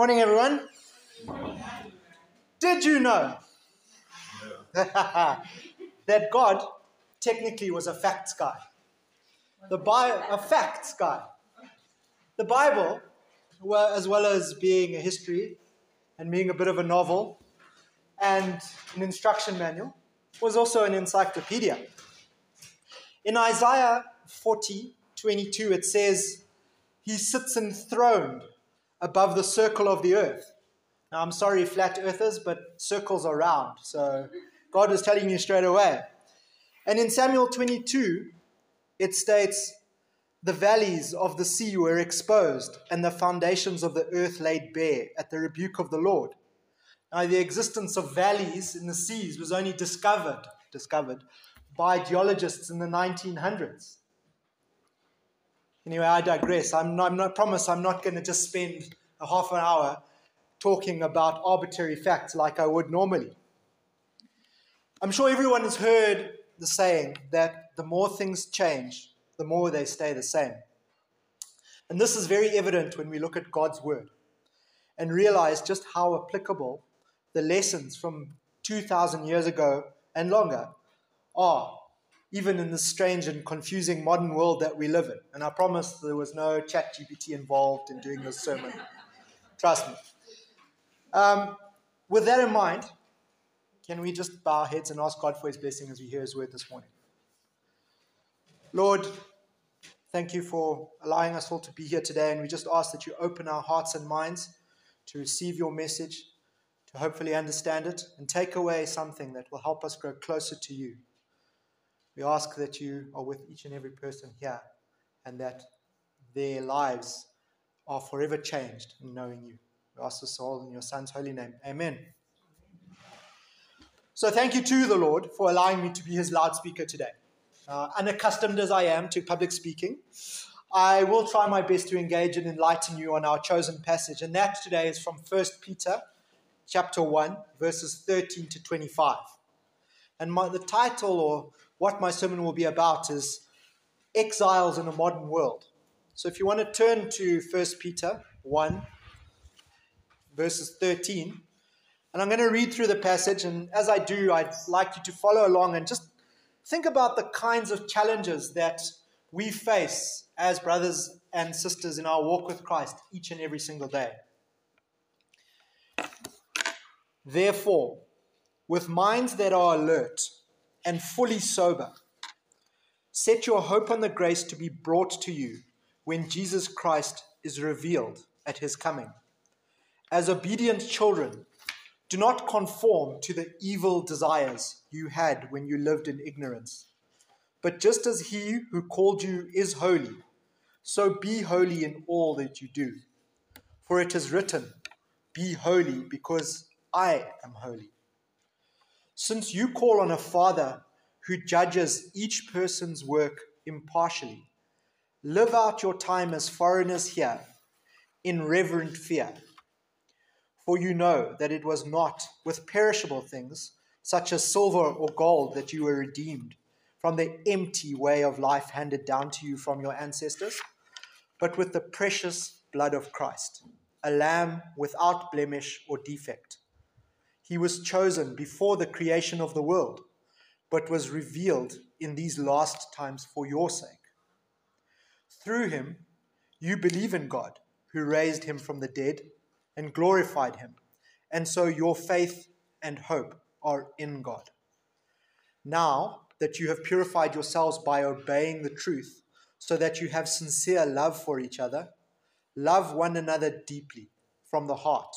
Morning, everyone. Did you know that God technically was a facts guy? The Bi- a facts guy. The Bible, well, as well as being a history and being a bit of a novel and an instruction manual, was also an encyclopedia. In Isaiah 40, 22, it says, He sits enthroned above the circle of the earth. Now, I'm sorry, flat earthers, but circles are round. So God was telling you straight away. And in Samuel 22, it states, The valleys of the sea were exposed, and the foundations of the earth laid bare at the rebuke of the Lord. Now, the existence of valleys in the seas was only discovered, discovered by geologists in the 1900s. Anyway, I digress. I'm not, I'm not promise I'm not going to just spend a half an hour talking about arbitrary facts like I would normally. I'm sure everyone has heard the saying that the more things change, the more they stay the same. And this is very evident when we look at God's Word and realize just how applicable the lessons from 2,000 years ago and longer are, even in this strange and confusing modern world that we live in. And I promise there was no ChatGPT involved in doing this sermon. Trust me. Um, with that in mind, can we just bow our heads and ask God for his blessing as we hear his word this morning? Lord, thank you for allowing us all to be here today, and we just ask that you open our hearts and minds to receive your message, to hopefully understand it, and take away something that will help us grow closer to you. We ask that you are with each and every person here and that their lives are forever changed in knowing you. We ask this all in your Son's holy name. Amen. So thank you to the Lord for allowing me to be his loudspeaker today. Uh, unaccustomed as I am to public speaking, I will try my best to engage and enlighten you on our chosen passage. And that today is from 1 Peter chapter 1, verses 13 to 25. And my, the title or what my sermon will be about is Exiles in a Modern World. So if you want to turn to 1 Peter 1, verses 13, and I'm going to read through the passage, and as I do, I'd like you to follow along and just think about the kinds of challenges that we face as brothers and sisters in our walk with Christ each and every single day. Therefore, with minds that are alert and fully sober, set your hope on the grace to be brought to you when Jesus Christ is revealed at his coming. As obedient children, do not conform to the evil desires you had when you lived in ignorance. But just as he who called you is holy, so be holy in all that you do. For it is written, Be holy, because I am holy. Since you call on a Father who judges each person's work impartially, live out your time as foreigners here in reverent fear. For you know that it was not with perishable things, such as silver or gold, that you were redeemed from the empty way of life handed down to you from your ancestors, but with the precious blood of Christ, a lamb without blemish or defect. He was chosen before the creation of the world, but was revealed in these last times for your sake. Through him, you believe in God, who raised him from the dead and glorified him, and so your faith and hope are in God. Now that you have purified yourselves by obeying the truth, so that you have sincere love for each other, love one another deeply from the heart.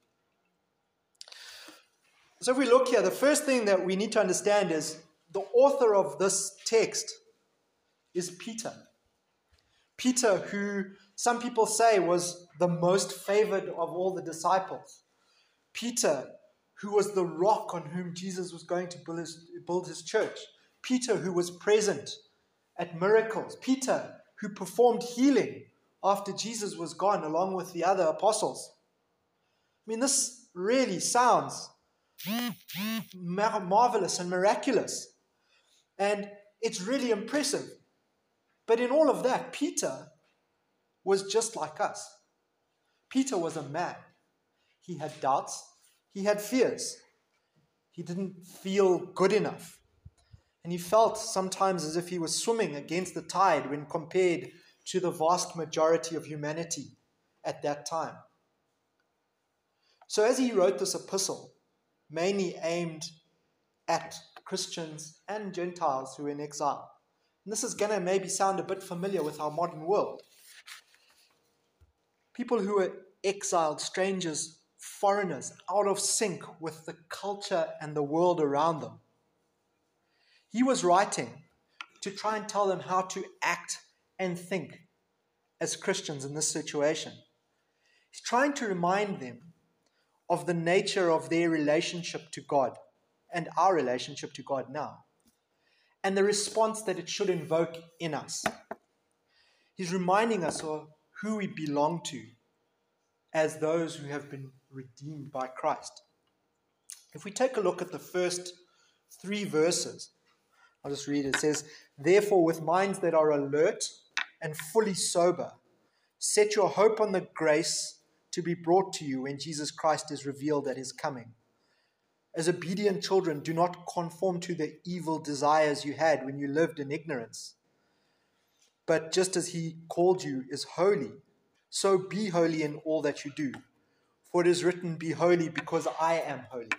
So, if we look here, the first thing that we need to understand is the author of this text is Peter. Peter, who some people say was the most favored of all the disciples. Peter, who was the rock on whom Jesus was going to build his, build his church. Peter, who was present at miracles. Peter, who performed healing after Jesus was gone, along with the other apostles. I mean, this really sounds marvelous and miraculous. And it's really impressive. But in all of that, Peter was just like us. Peter was a man. He had doubts, he had fears. He didn't feel good enough. And he felt sometimes as if he was swimming against the tide when compared to the vast majority of humanity at that time. So, as he wrote this epistle, mainly aimed at Christians and Gentiles who were in exile, and this is going to maybe sound a bit familiar with our modern world. People who were exiled, strangers, foreigners, out of sync with the culture and the world around them. He was writing to try and tell them how to act and think as Christians in this situation. He's trying to remind them of the nature of their relationship to God and our relationship to God now, and the response that it should invoke in us. He's reminding us of who we belong to as those who have been redeemed by Christ. If we take a look at the first three verses, I'll just read it. It says, Therefore, with minds that are alert and fully sober, set your hope on the grace to be brought to you when Jesus Christ is revealed at his coming. As obedient children, do not conform to the evil desires you had when you lived in ignorance. But just as he called you is holy, so be holy in all that you do. For it is written, Be holy because I am holy.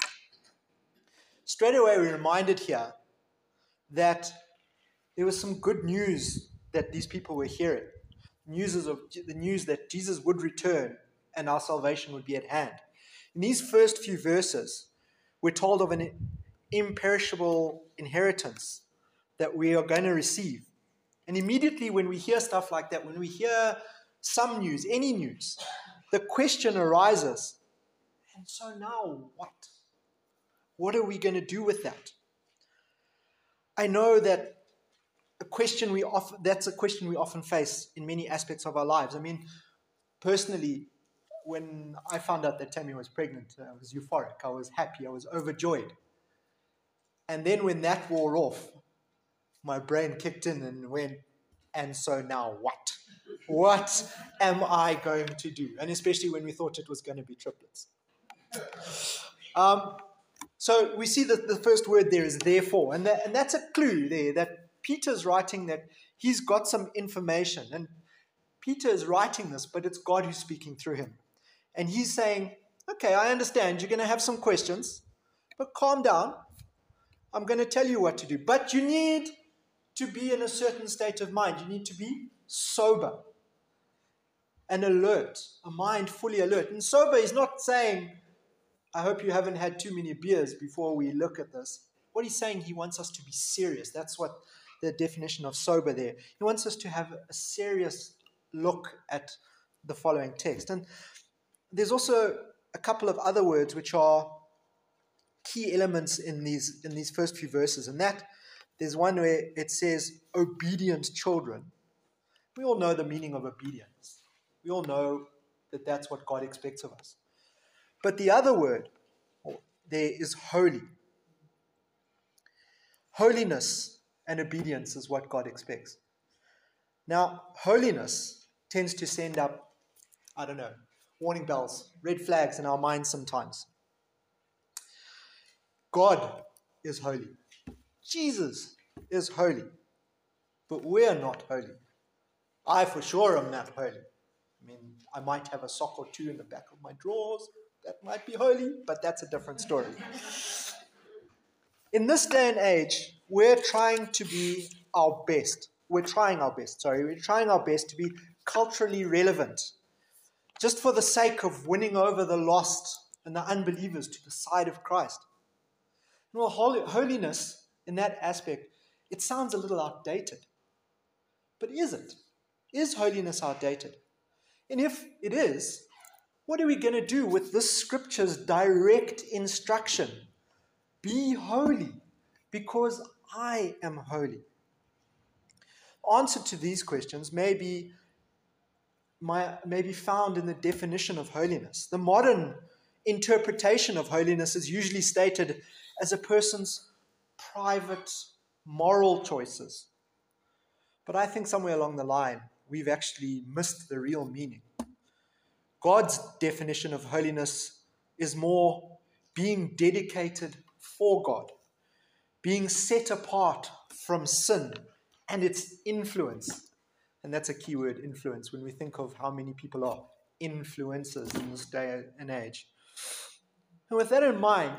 Straight away, we're reminded here that there was some good news that these people were hearing. News of the news that Jesus would return and our salvation would be at hand. In these first few verses, we're told of an imperishable inheritance that we are going to receive. And immediately, when we hear stuff like that, when we hear some news, any news, the question arises and so now what? What are we going to do with that? I know that a question we often, that's a question we often face in many aspects of our lives. I mean, personally, when I found out that Tammy was pregnant, I was euphoric. I was happy. I was overjoyed. And then when that wore off, my brain kicked in and went, and so now what? What am I going to do? And especially when we thought it was going to be triplets. Um, so we see that the first word there is therefore, and, that, and that's a clue there that Peter's writing that he's got some information. And Peter is writing this, but it's God who's speaking through him. And he's saying, Okay, I understand you're going to have some questions, but calm down. I'm going to tell you what to do. But you need to be in a certain state of mind. You need to be sober and alert, a mind fully alert. And sober is not saying, I hope you haven't had too many beers before we look at this. What he's saying, he wants us to be serious. That's what the definition of sober there. He wants us to have a serious look at the following text. And there's also a couple of other words which are key elements in these in these first few verses. And that there's one where it says obedient children. We all know the meaning of obedience. We all know that that's what God expects of us. But the other word there is holy. Holiness and obedience is what God expects. Now, holiness tends to send up, I don't know, warning bells, red flags in our minds sometimes. God is holy. Jesus is holy. But we're not holy. I for sure am not holy. I mean, I might have a sock or two in the back of my drawers. That might be holy, but that's a different story. In this day and age, we're trying to be our best. We're trying our best, sorry. We're trying our best to be culturally relevant, just for the sake of winning over the lost and the unbelievers to the side of Christ. Well, holiness in that aspect, it sounds a little outdated. But is it? Is holiness outdated? And if it is, what are we going to do with this scripture's direct instruction? Be holy, because I am holy. Answer to these questions may be, may be found in the definition of holiness. The modern interpretation of holiness is usually stated as a person's private moral choices. But I think somewhere along the line, we've actually missed the real meaning. God's definition of holiness is more being dedicated for God, being set apart from sin and its influence. And that's a key word, influence, when we think of how many people are influencers in this day and age. And with that in mind,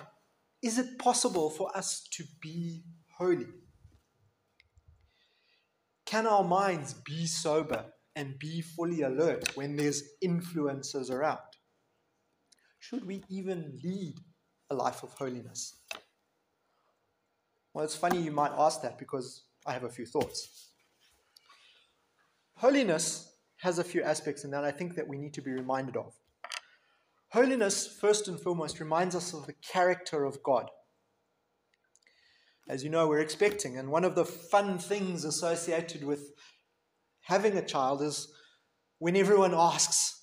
is it possible for us to be holy? Can our minds be sober and be fully alert when there's influences around? Should we even lead a life of holiness? Well, it's funny you might ask that because I have a few thoughts. Holiness has a few aspects in that I think that we need to be reminded of. Holiness, first and foremost, reminds us of the character of God. As you know, we're expecting, and one of the fun things associated with having a child is when everyone asks,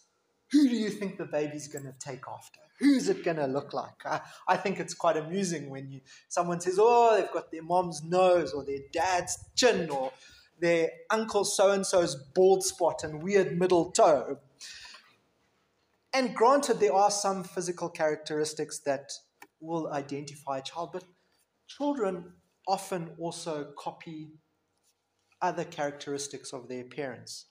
Who do you think the baby's going to take after? Who's it going to look like? I, I think it's quite amusing when you someone says, Oh, they've got their mom's nose or their dad's chin or their uncle so and so's bald spot and weird middle toe. And granted, there are some physical characteristics that will identify a child, but children often also copy other characteristics of their parents.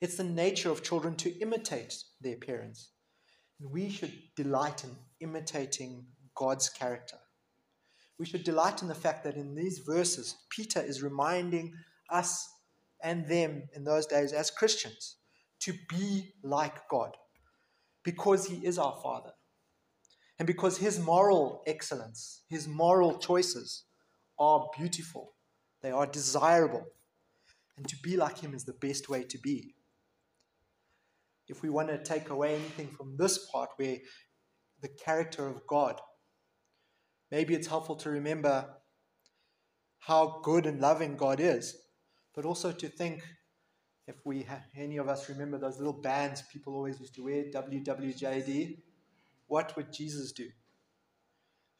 It's the nature of children to imitate their parents. And we should delight in imitating God's character. We should delight in the fact that in these verses, Peter is reminding us and them in those days as Christians to be like God because He is our Father and because His moral excellence, His moral choices are beautiful they are desirable. And to be like Him is the best way to be. If we want to take away anything from this part where the character of God, maybe it's helpful to remember how good and loving God is, but also to think if we any of us remember those little bands people always used to wear, WWJD, what would Jesus do?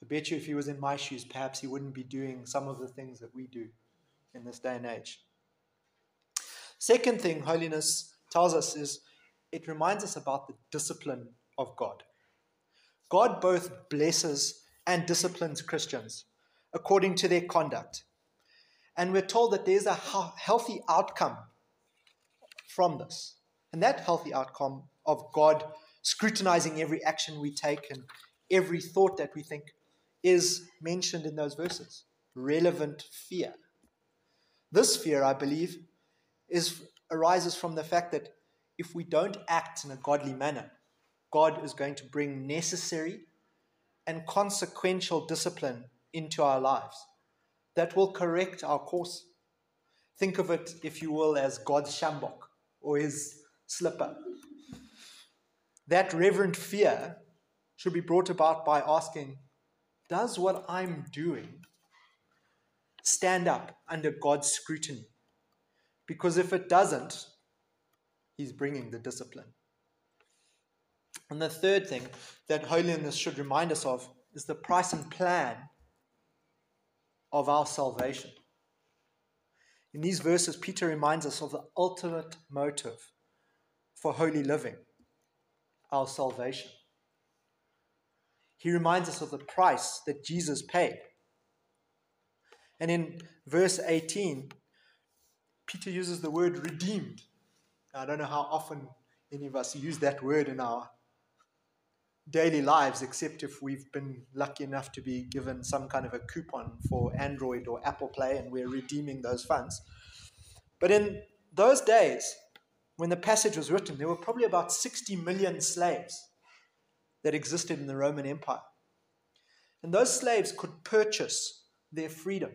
I bet you if he was in my shoes, perhaps he wouldn't be doing some of the things that we do in this day and age. Second thing holiness tells us is it reminds us about the discipline of God. God both blesses and disciplines Christians according to their conduct. And we're told that there's a healthy outcome from this. And that healthy outcome of God scrutinizing every action we take and every thought that we think is mentioned in those verses relevant fear. This fear, I believe, is, arises from the fact that if we don't act in a godly manner, God is going to bring necessary and consequential discipline into our lives that will correct our course. Think of it, if you will, as God's sjambok or his slipper. That reverent fear should be brought about by asking, Does what I'm doing stand up under God's scrutiny. Because if it doesn't, He's bringing the discipline. And the third thing that holiness should remind us of is the price and plan of our salvation. In these verses, Peter reminds us of the ultimate motive for holy living our salvation. He reminds us of the price that Jesus paid and in verse 18, Peter uses the word redeemed. Now, I don't know how often any of us use that word in our daily lives, except if we've been lucky enough to be given some kind of a coupon for Android or Apple Play and we're redeeming those funds. But in those days, when the passage was written, there were probably about 60 million slaves that existed in the Roman Empire. And those slaves could purchase their freedom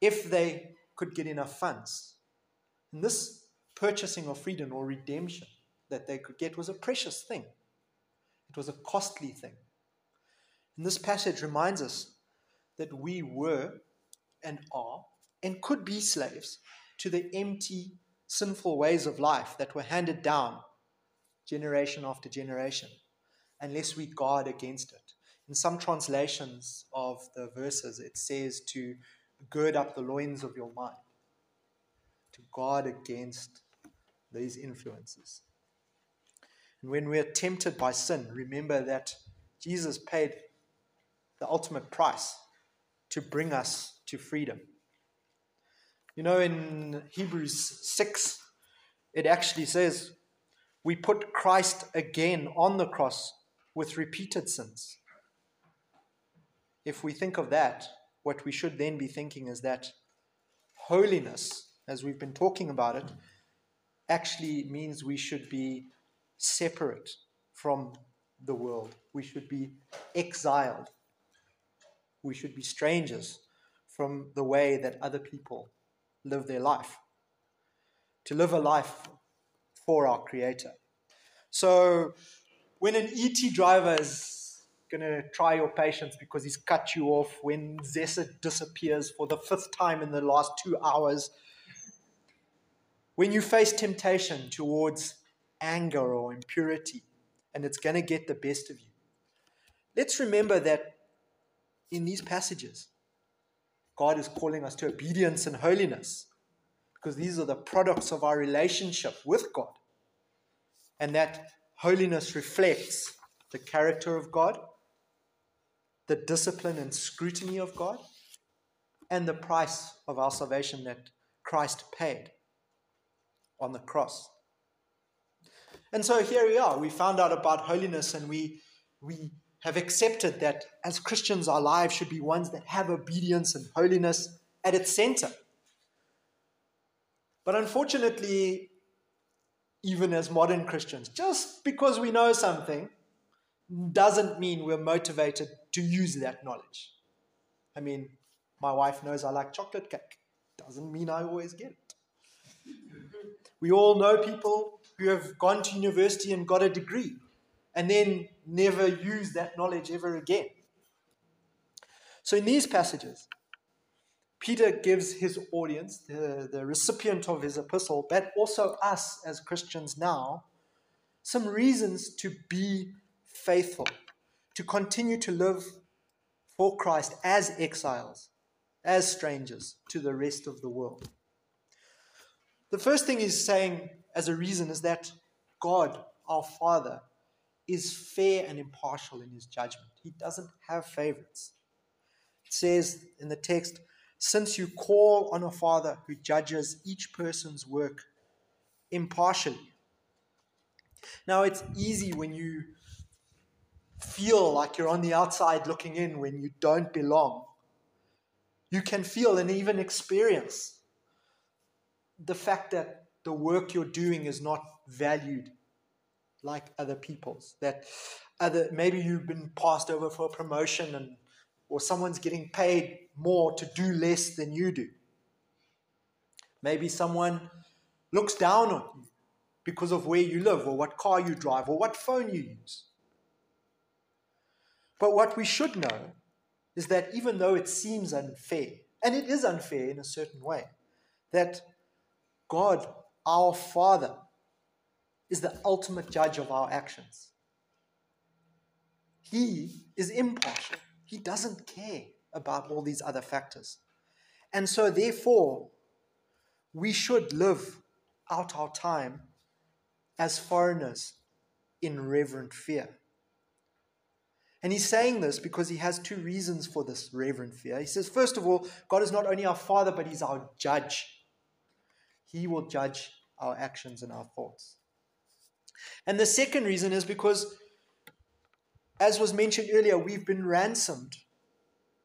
if they could get enough funds. And this purchasing of freedom or redemption that they could get was a precious thing, it was a costly thing. And this passage reminds us that we were and are and could be slaves to the empty, sinful ways of life that were handed down generation after generation, unless we guard against it. In some translations of the verses, it says to gird up the loins of your mind, to guard against these influences. And when we are tempted by sin, remember that Jesus paid the ultimate price to bring us to freedom. You know, in Hebrews 6, it actually says, We put Christ again on the cross with repeated sins. If we think of that, what we should then be thinking is that holiness, as we've been talking about it, actually means we should be separate from the world. We should be exiled. We should be strangers from the way that other people live their life. To live a life for our Creator. So, when an ET driver is going to try your patience because he's cut you off, when ZESA disappears for the fifth time in the last two hours, when you face temptation towards anger or impurity, and it's going to get the best of you, let's remember that in these passages, God is calling us to obedience and holiness because these are the products of our relationship with God. And that holiness reflects the character of God, the discipline and scrutiny of God, and the price of our salvation that Christ paid on the cross. And so here we are. We found out about holiness and we, we have accepted that as Christians, our lives should be ones that have obedience and holiness at its center. But unfortunately, even as modern Christians, just because we know something doesn't mean we're motivated to use that knowledge. I mean, my wife knows I like chocolate cake. Doesn't mean I always get it. We all know people who have gone to university and got a degree and then never use that knowledge ever again. So, in these passages, Peter gives his audience, the, the recipient of his epistle, but also us as Christians now, some reasons to be faithful, to continue to live for Christ as exiles, as strangers to the rest of the world. The first thing he's saying as a reason is that God, our Father, is fair and impartial in his judgment. He doesn't have favorites. It says in the text, since you call on a Father who judges each person's work impartially. Now, it's easy when you feel like you're on the outside looking in when you don't belong. You can feel and even experience the fact that the work you're doing is not valued like other people's. That other maybe you've been passed over for a promotion and or someone's getting paid more to do less than you do. Maybe someone looks down on you because of where you live or what car you drive or what phone you use. But what we should know is that even though it seems unfair, and it is unfair in a certain way, that God, our Father, is the ultimate judge of our actions. He is impartial. He doesn't care about all these other factors. And so, therefore, we should live out our time as foreigners in reverent fear. And he's saying this because he has two reasons for this reverent fear. He says, first of all, God is not only our Father, but he's our judge. He will judge our actions and our thoughts. And the second reason is because, as was mentioned earlier, we've been ransomed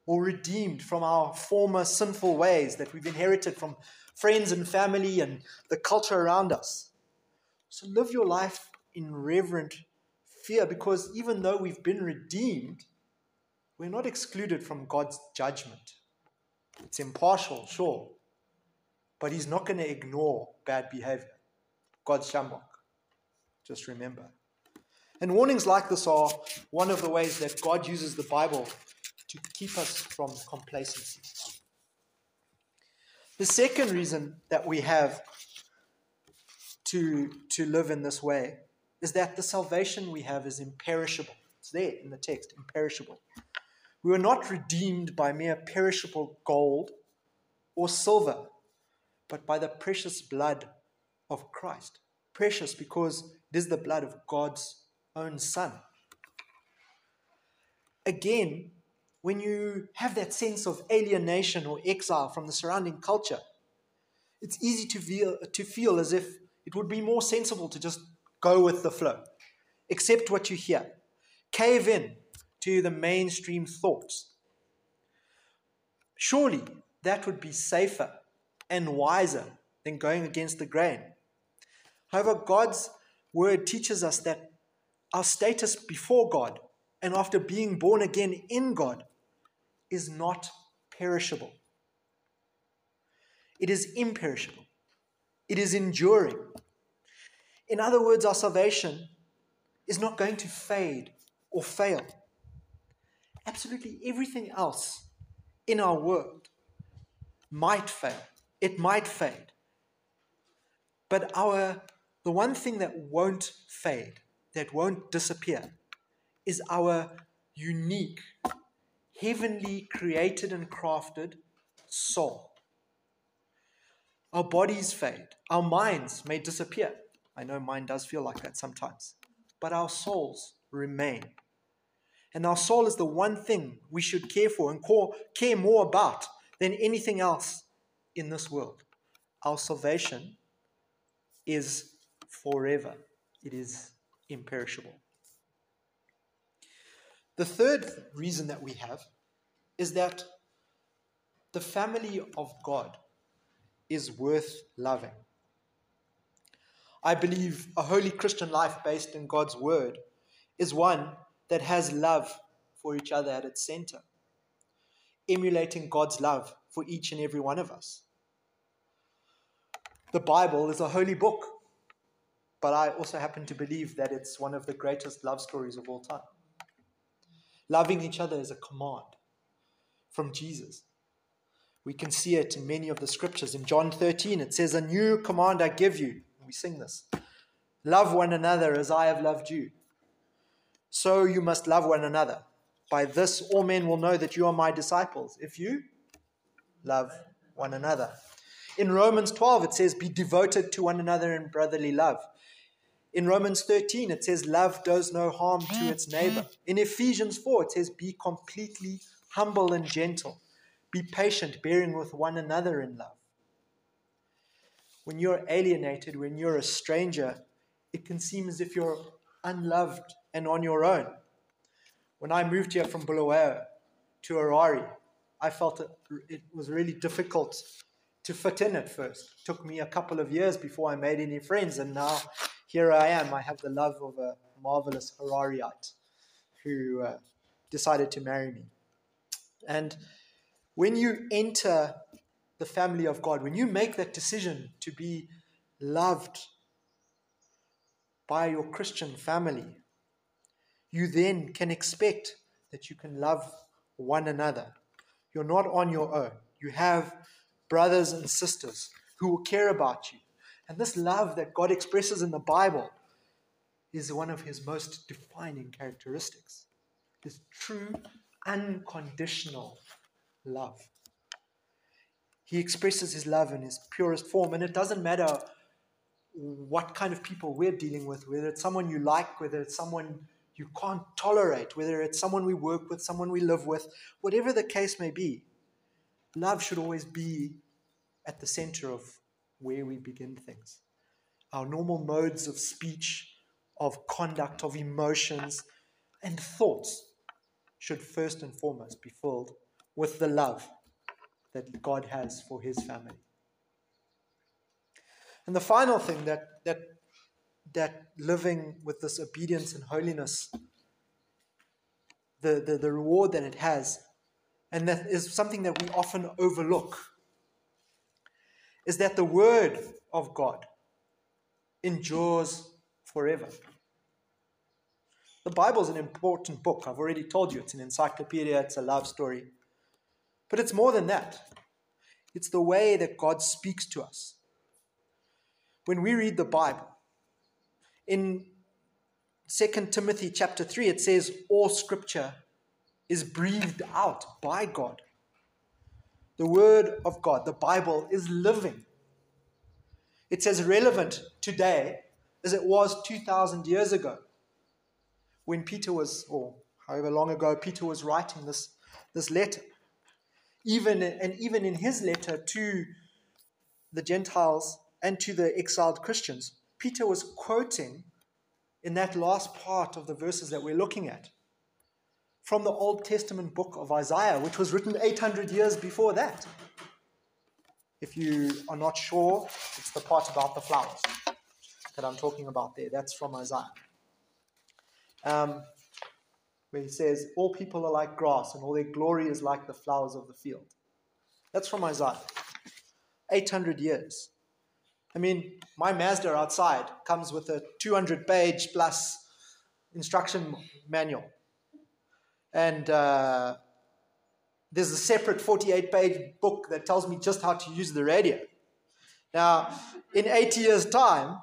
or redeemed from our former sinful ways that we've inherited from friends and family and the culture around us. So live your life in reverent fear because even though we've been redeemed, we're not excluded from God's judgment. It's impartial, sure, but He's not going to ignore bad behavior. God's sjambok. Just remember. And warnings like this are one of the ways that God uses the Bible to keep us from complacency. The second reason that we have to, to live in this way is that the salvation we have is imperishable. It's there in the text, imperishable. We were not redeemed by mere perishable gold or silver, but by the precious blood of Christ. Precious because it is the blood of God's own Son. Again, when you have that sense of alienation or exile from the surrounding culture, it's easy to feel, to feel as if it would be more sensible to just go with the flow, accept what you hear, cave in to the mainstream thoughts. Surely that would be safer and wiser than going against the grain. However, God's word teaches us that our status before God and after being born again in God is not perishable. It is imperishable. It is enduring. In other words, our salvation is not going to fade or fail. Absolutely everything else in our world might fail, it might fade. But our the one thing that won't fade, that won't disappear, is our unique heavenly created and crafted soul. Our bodies fade, our minds may disappear. I know mine does feel like that sometimes, but our souls remain. And our soul is the one thing we should care for and care more about than anything else in this world. Our salvation is forever, it is imperishable. The third reason that we have is that the family of God is worth loving. I believe a holy Christian life based in God's word is one that has love for each other at its center, emulating God's love for each and every one of us. The Bible is a holy book, but I also happen to believe that it's one of the greatest love stories of all time. Loving each other is a command from Jesus. We can see it in many of the scriptures. In John 13, it says, A new command I give you. We sing this Love one another as I have loved you. So you must love one another. By this, all men will know that you are my disciples, if you love one another. In Romans 12, it says, Be devoted to one another in brotherly love. In Romans 13, it says, Love does no harm to its neighbor. In Ephesians 4, it says, Be completely humble and gentle. Be patient, bearing with one another in love. When you're alienated, when you're a stranger, it can seem as if you're unloved and on your own. When I moved here from Bulawayo to Harare, I felt it, it was really difficult to fit in at first. It took me a couple of years before I made any friends, and now here I am. I have the love of a marvelous Harareite who uh, decided to marry me. And when you enter the family of God, when you make that decision to be loved by your Christian family, you then can expect that you can love one another. You're not on your own. You have brothers and sisters who will care about you, and this love that God expresses in the Bible is one of his most defining characteristics his true, unconditional love. He expresses his love in his purest form, and it doesn't matter what kind of people we're dealing with, whether it's someone you like, whether it's someone you can't tolerate, whether it's someone we work with, someone we live with, whatever the case may be, love should always be at the center of where we begin things. Our normal modes of speech, of conduct, of emotions, and thoughts should first and foremost be filled with the love that God has for his family. And the final thing that, that, that living with this obedience and holiness, the, the, the reward that it has, and that is something that we often overlook is that the word of God endures forever. The Bible is an important book. I've already told you it's an encyclopedia, it's a love story. But it's more than that. It's the way that God speaks to us. When we read the Bible, in 2 Timothy chapter 3, it says, All scripture is breathed out by God. The Word of God, the Bible, is living. It's as relevant today as it was 2,000 years ago when Peter was, or however long ago Peter was writing this, this letter. Even, and even in his letter to the Gentiles and to the exiled Christians, Peter was quoting in that last part of the verses that we're looking at from the Old Testament book of Isaiah, which was written 800 years before that. If you are not sure, it's the part about the flowers that I'm talking about there. That's from Isaiah. Um, where he says, All people are like grass, and all their glory is like the flowers of the field. That's from Isaiah. 800 years. I mean, my Mazda outside comes with a 200 page plus instruction manual and uh, there's a separate 48 page book that tells me just how to use the radio. Now, in 80 years' time,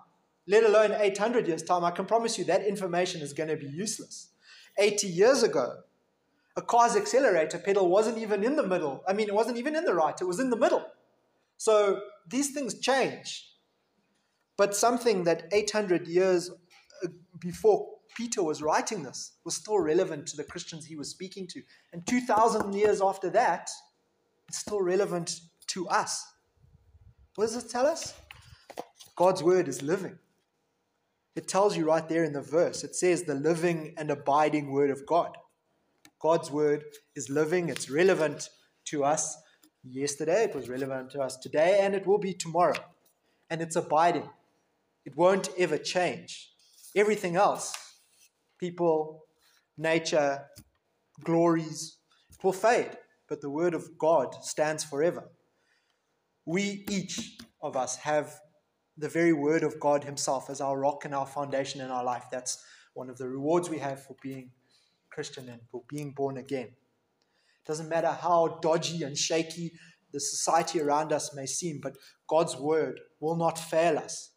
let alone 800 years' time, I can promise you that information is going to be useless. 80 years ago, a car's accelerator pedal wasn't even in the middle. I mean, it wasn't even in the right, it was in the middle. So these things change. But something that 800 years uh, before Peter was writing this was still relevant to the Christians he was speaking to. And 2,000 years after that, it's still relevant to us. What does it tell us? God's word is living. It tells you right there in the verse. It says the living and abiding word of God. God's word is living, it's relevant to us yesterday, it was relevant to us today, and it will be tomorrow. And it's abiding. It won't ever change. Everything else people, nature, glories. It will fade, but the word of God stands forever. We, each of us, have the very word of God Himself as our rock and our foundation in our life. That's one of the rewards we have for being Christian and for being born again. It doesn't matter how dodgy and shaky the society around us may seem, but God's word will not fail us.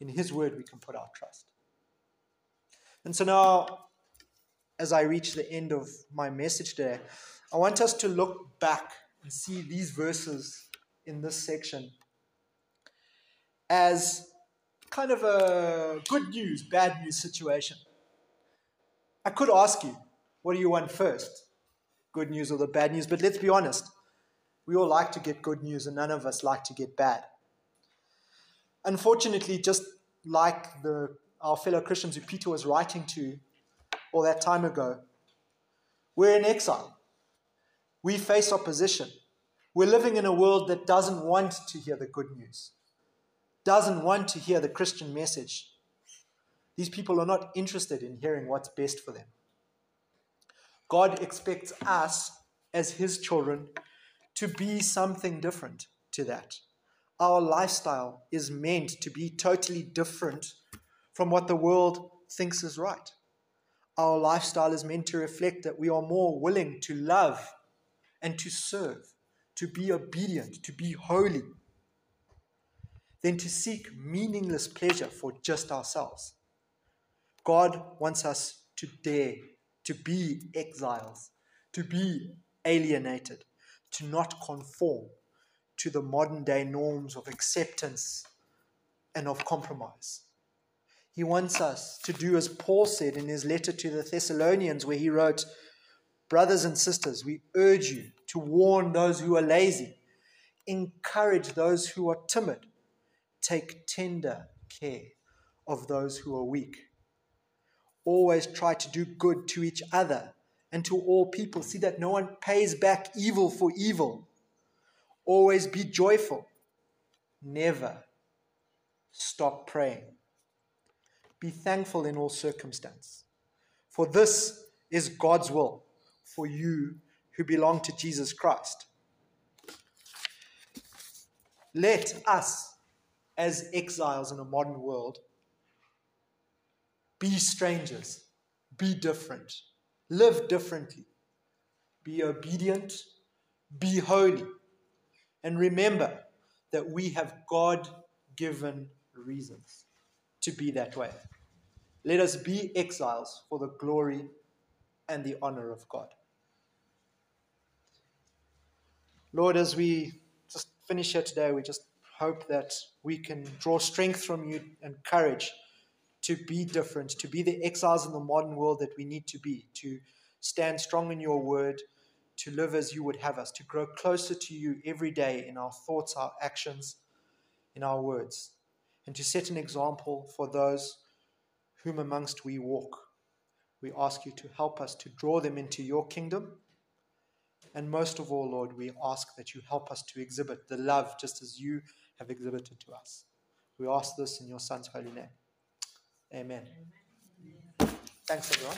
In His word, we can put our trust. And so now, as I reach the end of my message today, I want us to look back and see these verses in this section as kind of a good news, bad news situation. I could ask you, what do you want first? Good news or the bad news? But let's be honest. We all like to get good news, and none of us like to get bad. Unfortunately, just like the our fellow Christians who Peter was writing to all that time ago. We're in exile. We face opposition. We're living in a world that doesn't want to hear the good news, doesn't want to hear the Christian message. These people are not interested in hearing what's best for them. God expects us, as His children, to be something different to that. Our lifestyle is meant to be totally different from what the world thinks is right. Our lifestyle is meant to reflect that we are more willing to love and to serve, to be obedient, to be holy, than to seek meaningless pleasure for just ourselves. God wants us to dare to be exiles, to be alienated, to not conform to the modern day norms of acceptance and of compromise. He wants us to do as Paul said in his letter to the Thessalonians, where he wrote, Brothers and sisters, we urge you to warn those who are lazy, encourage those who are timid, take tender care of those who are weak. Always try to do good to each other and to all people. See that no one pays back evil for evil. Always be joyful. Never stop praying. Be thankful in all circumstance. For this is God's will for you who belong to Jesus Christ. Let us, as exiles in a modern world, Be strangers. Be different. Live differently. Be obedient. Be holy. And remember that we have God given reasons to be that way. Let us be exiles for the glory and the honor of God. Lord, as we just finish here today, we just hope that we can draw strength from you and courage to be different, to be the exiles in the modern world that we need to be, to stand strong in your word, to live as you would have us, to grow closer to you every day in our thoughts, our actions, in our words, and to set an example for those whom amongst we walk. We ask you to help us to draw them into your kingdom. And most of all, Lord, we ask that you help us to exhibit the love just as you have exhibited to us. We ask this in your Son's holy name. Amen. Amen. Thanks, everyone.